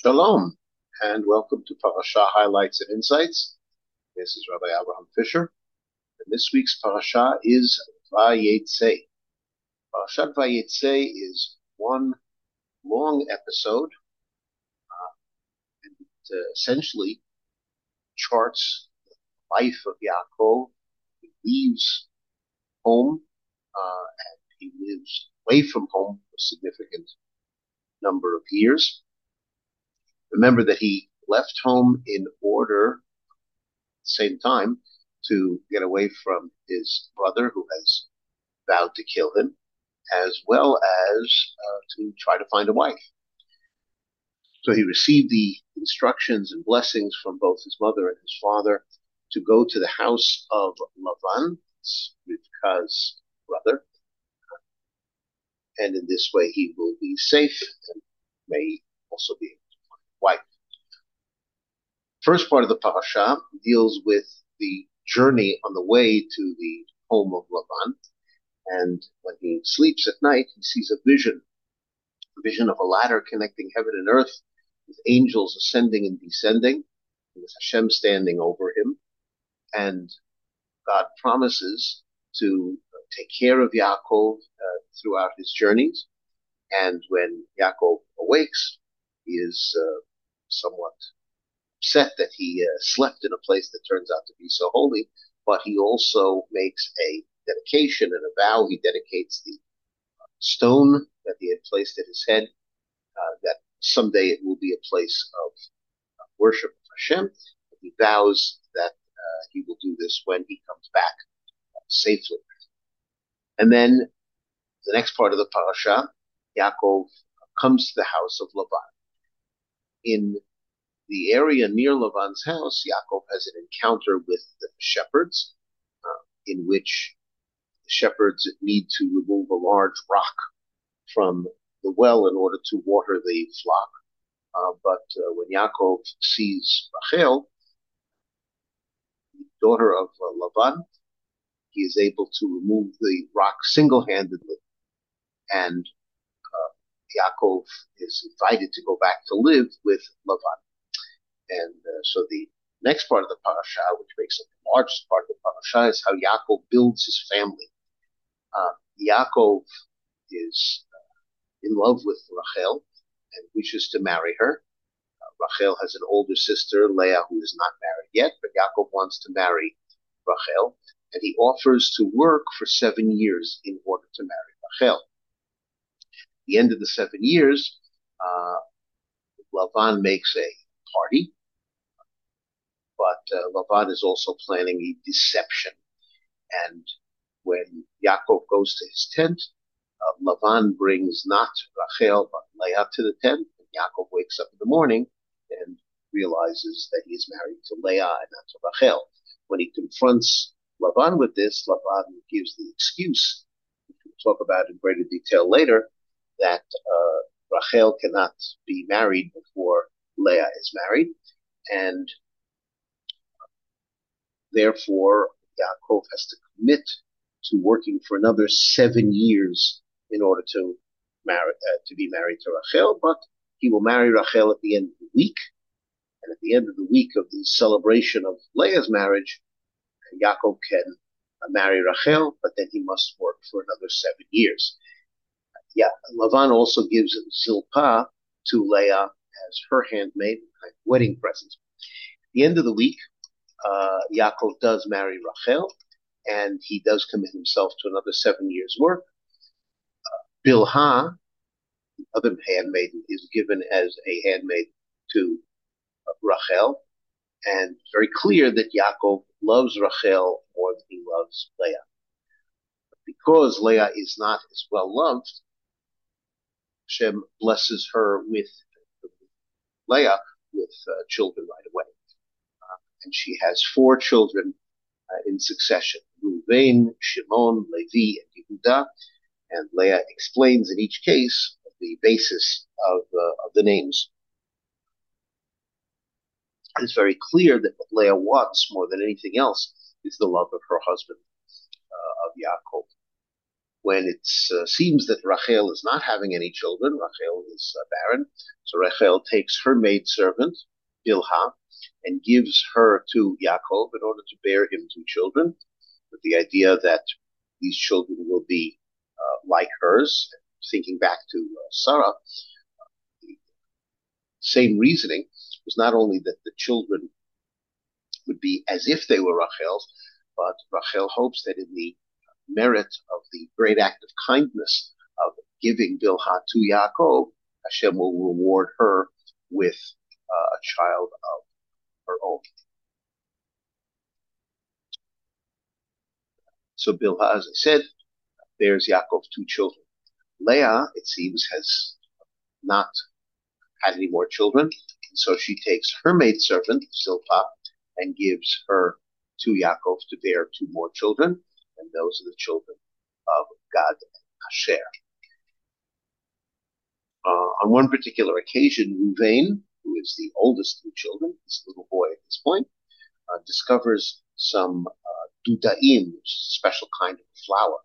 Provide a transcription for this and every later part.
Shalom, and welcome to Parasha Highlights and Insights. This is Rabbi Abraham Fischer, and this week's Parasha is Vayetze. Parashat Vayetze is one long episode, uh, and it uh, essentially charts the life of Yaakov. He leaves home, uh, and he lives away from home for a significant number of years Remember that he left home in order, same time, to get away from his brother who has vowed to kill him, as well as uh, to try to find a wife. So he received the instructions and blessings from both his mother and his father to go to the house of Lavan, Rivka's brother, and in this way he will be safe and may also be. First part of the parasha deals with the journey on the way to the home of Lavan. And when he sleeps at night, he sees a vision, a vision of a ladder connecting heaven and earth with angels ascending and descending, with Hashem standing over him. And God promises to take care of Yaakov uh, throughout his journeys. And when Yaakov awakes, he is uh, somewhat upset that he uh, slept in a place that turns out to be so holy, but he also makes a dedication and a vow. He dedicates the stone that he had placed at his head, uh, that someday it will be a place of uh, worship of Hashem. He vows that uh, he will do this when he comes back safely. And then the next part of the parasha, Yaakov comes to the house of Lavan in the area near Lavan's house, Yaakov has an encounter with the shepherds, uh, in which the shepherds need to remove a large rock from the well in order to water the flock. Uh, but uh, when Yaakov sees Rachel, the daughter of uh, Lavan, he is able to remove the rock single-handedly and Yaakov is invited to go back to live with Lavan. And uh, so the next part of the parasha, which makes up the largest part of the parasha, is how Yaakov builds his family. Uh, Yaakov is uh, in love with Rachel and wishes to marry her. Uh, Rachel has an older sister, Leah, who is not married yet, but Yaakov wants to marry Rachel, and he offers to work for seven years in order to marry Rachel At the end of the seven years, uh, Lavan makes a party, but uh, Lavan is also planning a deception. And when Yaakov goes to his tent, uh, Lavan brings not Rachel but Leah to the tent. And Yaakov wakes up in the morning and realizes that he is married to Leah and not to Rachel. When he confronts Lavan with this, Lavan gives the excuse, which we'll talk about in greater detail later, that uh, Rachel cannot be married before Leah is married, and therefore Yaakov has to commit to working for another seven years in order to marry uh, to be married to Rachel. But he will marry Rachel at the end of the week, and at the end of the week of the celebration of Leah's marriage, Yaakov can uh, marry Rachel, but then he must work for another seven years yeah, Lavan also gives Zilpah to Leah as her handmaid, wedding present. At the end of the week, uh, Yaakov does marry Rachel, and he does commit himself to another seven years' work. Uh, Bilhah, the other handmaiden, is given as a handmaid to uh, Rachel, and it's very clear that Yaakov loves Rachel more than he loves Leah. But because Leah is not as well loved, Hashem blesses her with Leah with uh, children right away. And she has four children uh, in succession Ruvain, Shimon, Levi, and Yehuda. And Leah explains in each case the basis of, uh, of the names. It's very clear that what Leah wants more than anything else is the love of her husband, uh, of Yaakov. when it uh, seems that Rachel is not having any children, Rachel is uh, barren, so Rachel takes her maidservant, Bilhah, and gives her to Yaakov in order to bear him two children, with the idea that these children will be uh, like hers. Thinking back to uh, Sarah, the same reasoning was not only that the children would be as if they were Rachel's, but Rachel hopes that in the merit of the great act of kindness of giving Bilhah to Yaakov, Hashem will reward her with uh, a child of her own. So Bilhah, as I said, bears Yaakov two children. Leah, it seems, has not had any more children, so she takes her maidservant, Zilpah, and gives her to Yaakov to bear two more children, and those are the children of Gad and Asher. Uh, on one particular occasion, Ruvain, who is the oldest of the children, this little boy at this point, uh, discovers some uh, dudaim, which is a special kind of flower,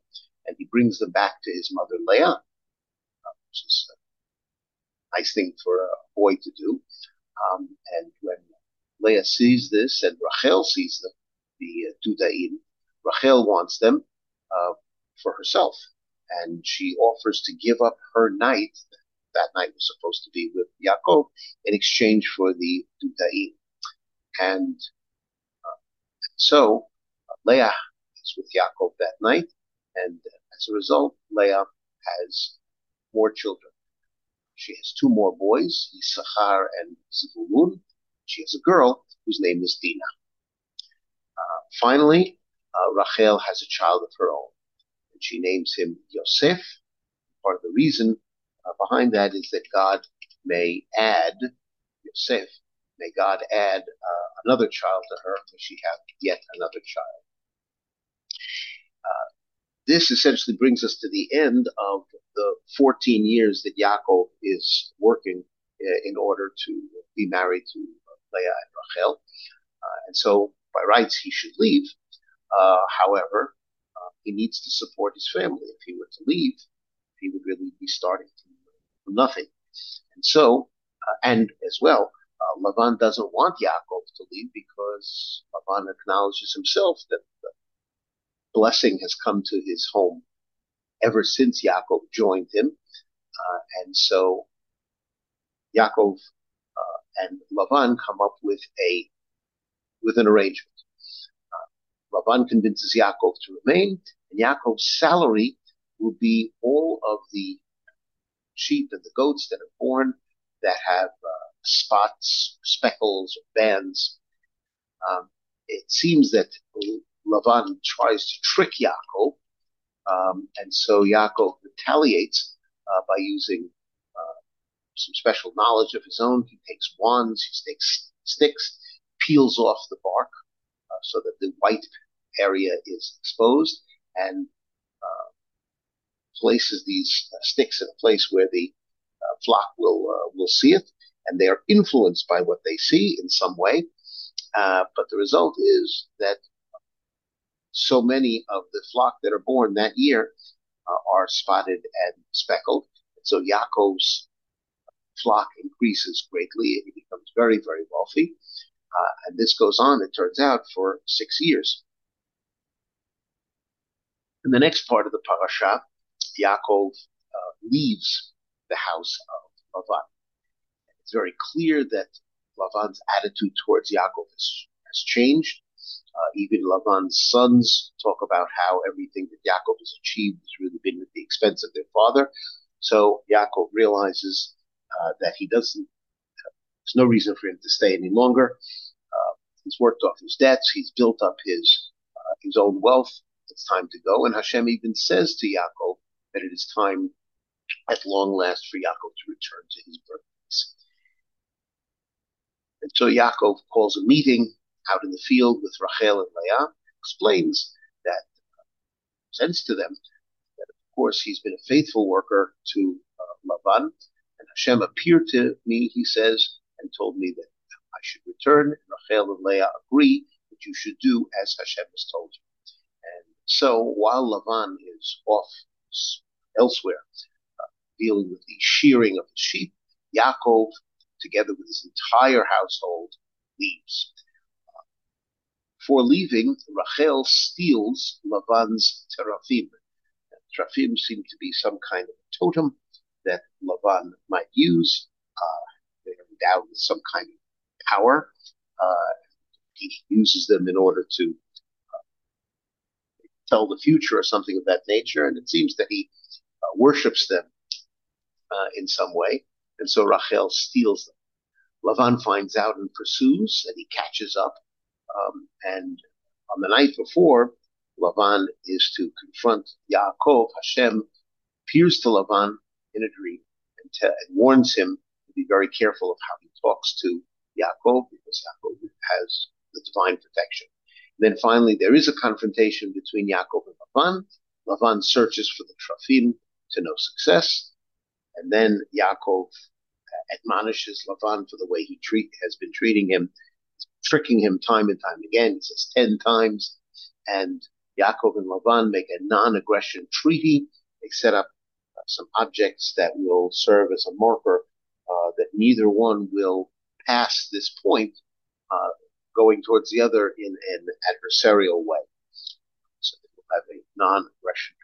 and he brings them back to his mother Leah, uh, which is a nice thing for a boy to do. Um, and when Leah sees this and Rachel sees the, the uh, dudaim, Rachel wants them uh, for herself, and she offers to give up her night. That night was supposed to be with Yaakov in exchange for the dudaim. And uh, so uh, Leah is with Yaakov that night, and as a result, Leah has more children. She has two more boys, Issachar and Zebulun. She has a girl whose name is Dinah. Uh, finally, uh, Rachel has a child of her own, and she names him Yosef. Part of the reason behind that is that God may add Yosef, may God add uh, another child to her, may she have yet another child. Uh, this essentially brings us to the end of the 14 years that Yaakov is working uh, in order to be married to Leah and Rachel. Uh, and so by rights he should leave. Uh, however, uh, he needs to support his family. If he were to leave, he would really be starting nothing. And so, uh, and as well, uh, Lavan doesn't want Yaakov to leave because Lavan acknowledges himself that the blessing has come to his home ever since Yaakov joined him. Uh, and so Yaakov and Lavan come up with a with an arrangement. Lavan convinces Yaakov to remain, and Yaakov's salary will be all of the sheep and the goats that are born that have uh, spots, speckles, bands. Um, it seems that Lavan tries to trick Yaakov, um, and so Yaakov retaliates uh, by using uh, some special knowledge of his own. He takes wands, he takes sticks, peels off the bark uh, so that the white area is exposed and places these uh, sticks in a place where the uh, flock will uh, will see it, and they are influenced by what they see in some way. But the result is that so many of the flock that are born that year are spotted and speckled. And so Yaakov's flock increases greatly, and he becomes very, very wealthy. Uh, and this goes on, it turns out, for six years. In the next part of the parasha, Yaakov uh, leaves the house of Lavan. It's very clear that Lavan's attitude towards Yaakov has, has changed. Uh, even Lavan's sons talk about how everything that Yaakov has achieved has really been at the expense of their father. So Yaakov realizes uh, that he doesn't, there's no reason for him to stay any longer. Uh, he's worked off his debts. He's built up his uh, his own wealth it's time to go. And Hashem even says to Yaakov that it is time at long last for Yaakov to return to his birthplace. And so Yaakov calls a meeting out in the field with Rachel and Leah, explains that, uh, to them that of course he's been a faithful worker to uh, Lavan, and Hashem appeared to me, he says, and told me that I should return. And Rachel and Leah agree that you should do as Hashem has told you. And so while Lavan is off elsewhere, uh, dealing with the shearing of the sheep, Yaakov, together with his entire household, leaves. Before leaving, Rachel steals Lavan's teraphim. Teraphim seem to be some kind of totem that Lavan might use. Uh, they're endowed with some kind of power. Uh, he uses them in order to uh, tell the future or something of that nature. And it seems that he uh, worships them uh, in some way. And so Rachel steals them. Lavan finds out and pursues, and he catches up. Um, and on the night before, Lavan is to confront Yaakov. Hashem appears to Lavan in a dream and, te- and warns him to be very careful of how he talks to Yaakov because Yaakov has the divine protection. Then finally, there is a confrontation between Yaakov and Lavan. Lavan searches for the Teraphim to no success. And then Yaakov uh, admonishes Lavan for the way he treat, has been treating him, tricking him time and time again. He says 10 times. And Yaakov and Lavan make a non-aggression treaty. They set up uh, some objects that will serve as a marker uh, that neither one will pass this point uh, going towards the other in an adversarial way. So they will have a non-aggression.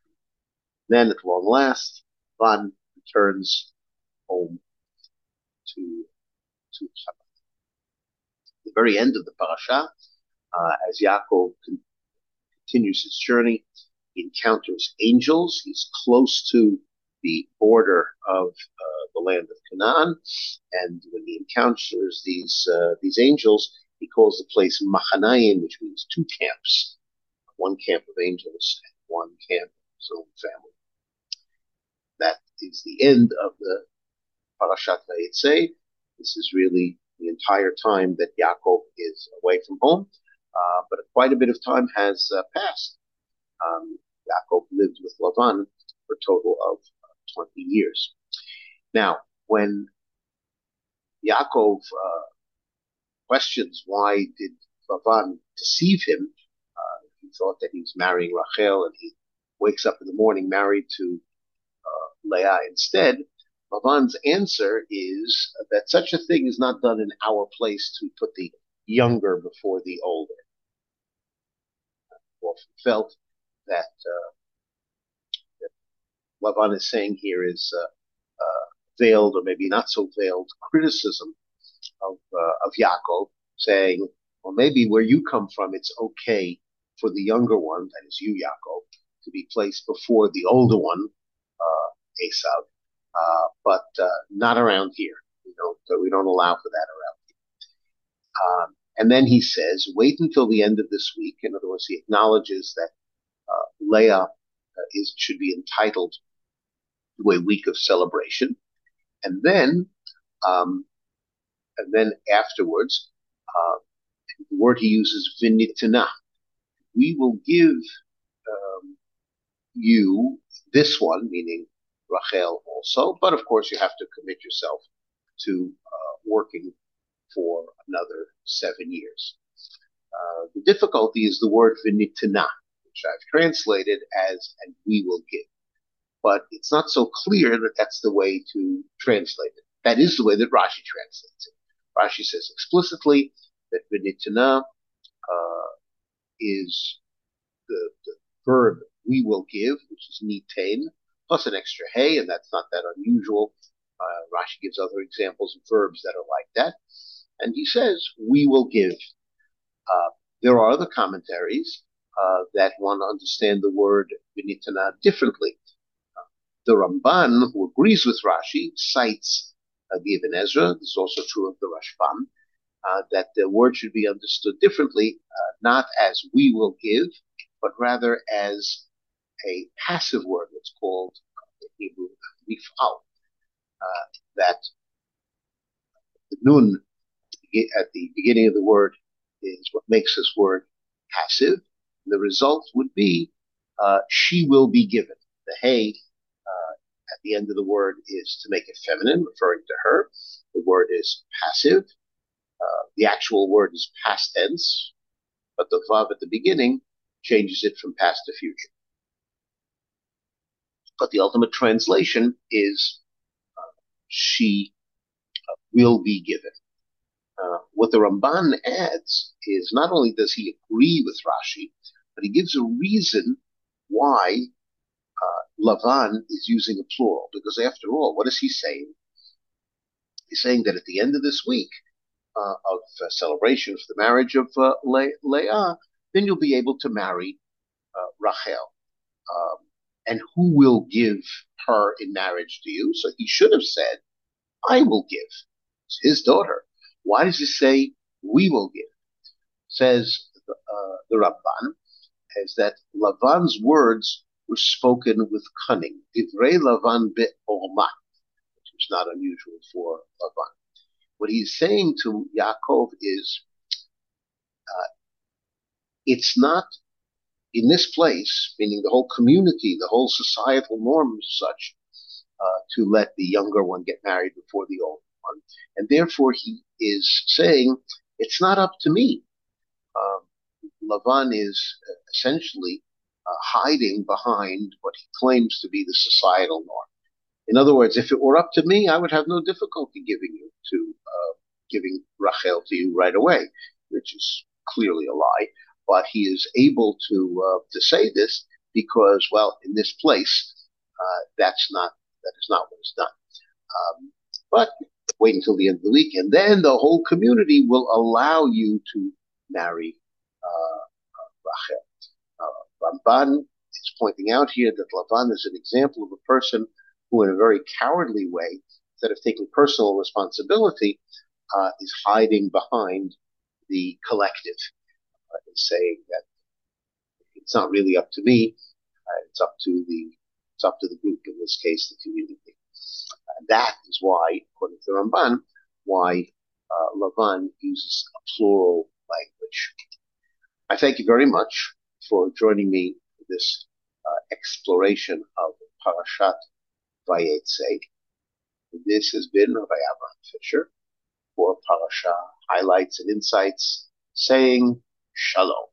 Then at long last, Lavan returns home to to the very end of the parasha, uh, as Yaakov con- continues his journey, he encounters angels. He's close to the border of uh, the land of Canaan, and when he encounters these uh, these angels, he calls the place Machanayim, which means two camps, one camp of angels and one camp of his own family. That is the end of the Parashat Vayetze. This is really the entire time that Yaakov is away from home, uh, but quite a bit of time has uh, passed. Um, Yaakov lived with Lavan for a total of uh, 20 years. Now, when Yaakov uh, questions why did Lavan deceive him, uh, he thought that he was marrying Rachel, and he wakes up in the morning married to uh, Leah instead. Lavan's answer is that such a thing is not done in our place to put the younger before the older. Often felt that, uh, that Lavan is saying here is uh, uh, veiled or maybe not so veiled criticism of uh, of Yaakov, saying, "Well, maybe where you come from, it's okay for the younger one, that is you, Yaakov, to be placed before the older one, uh, uh, but uh, not around here. We don't we don't allow for that around here." Um, and then he says, "Wait until the end of this week." In other words, he acknowledges that uh, Leah uh, is should be entitled to a week of celebration, and then um, and then afterwards, uh, the word he uses, vinitana. We will give um, you this one, meaning Rachel also, but of course you have to commit yourself to uh, working for another seven years. Uh, the difficulty is the word vinitana, which I've translated as and we will give. But it's not so clear that that's the way to translate it. That is the way that Rashi translates it. Rashi says explicitly that vinitana uh, is the, the, verb we will give, which is nitain, plus an extra hey, and that's not that unusual. Uh, Rashi gives other examples of verbs that are like that. And he says, we will give. Uh, there are other commentaries uh, that want to understand the word vinitana differently. Uh, the Ramban, who agrees with Rashi, cites uh, the Ibn Ezra. This is also true of the Rashbam. Uh, that the word should be understood differently, uh, not as we will give, but rather as a passive word that's called uh, in Hebrew nifal. Uh, that the nun at the beginning of the word is what makes this word passive. The result would be uh, she will be given. The at the end of the word is to make it feminine, referring to her. The word is passive. Uh, the actual word is past tense, but the vav at the beginning changes it from past to future. but the ultimate translation is uh, she uh, will be given. Uh, what the Ramban adds is not only does he agree with Rashi, but he gives a reason why Lavan is using a plural. Because after all, what is he saying? He's saying that at the end of this week uh, of uh, celebration for the marriage of uh, Le- Leah, then you'll be able to marry uh, Rachel. Um, and who will give her in marriage to you? So he should have said, I will give. It's his daughter. Why does he say, we will give? Says uh, the Ramban, is that Lavan's words were spoken with cunning. Divrei Lavan be'ormat, which was not unusual for Lavan. What he's saying to Yaakov is, uh, it's not in this place, meaning the whole community, the whole societal norm is such, uh, to let the younger one get married before the older one. And therefore he is saying, it's not up to me. Um, Lavan is essentially uh, hiding behind what he claims to be the societal norm. In other words, if it were up to me, I would have no difficulty giving you to uh, giving Rachel to you right away, which is clearly a lie. But he is able to uh, to say this because, well, in this place, uh, that's not that is not what is done. Um, but wait until the end of the week, and then the whole community will allow you to marry uh, Rachel. Uh, Ramban is pointing out here that Lavan is an example of a person who, in a very cowardly way, instead of taking personal responsibility, uh, is hiding behind the collective uh, saying that it's not really up to me, uh, it's up to the it's up to the group, in this case, the community. And that is why, according to Ramban, why uh, Lavan uses a plural language. I thank you very much for joining me for this uh, exploration of Parashat Vayetze. This has been Rabbi Abraham Fischer for Parasha Highlights and Insights, saying Shalom.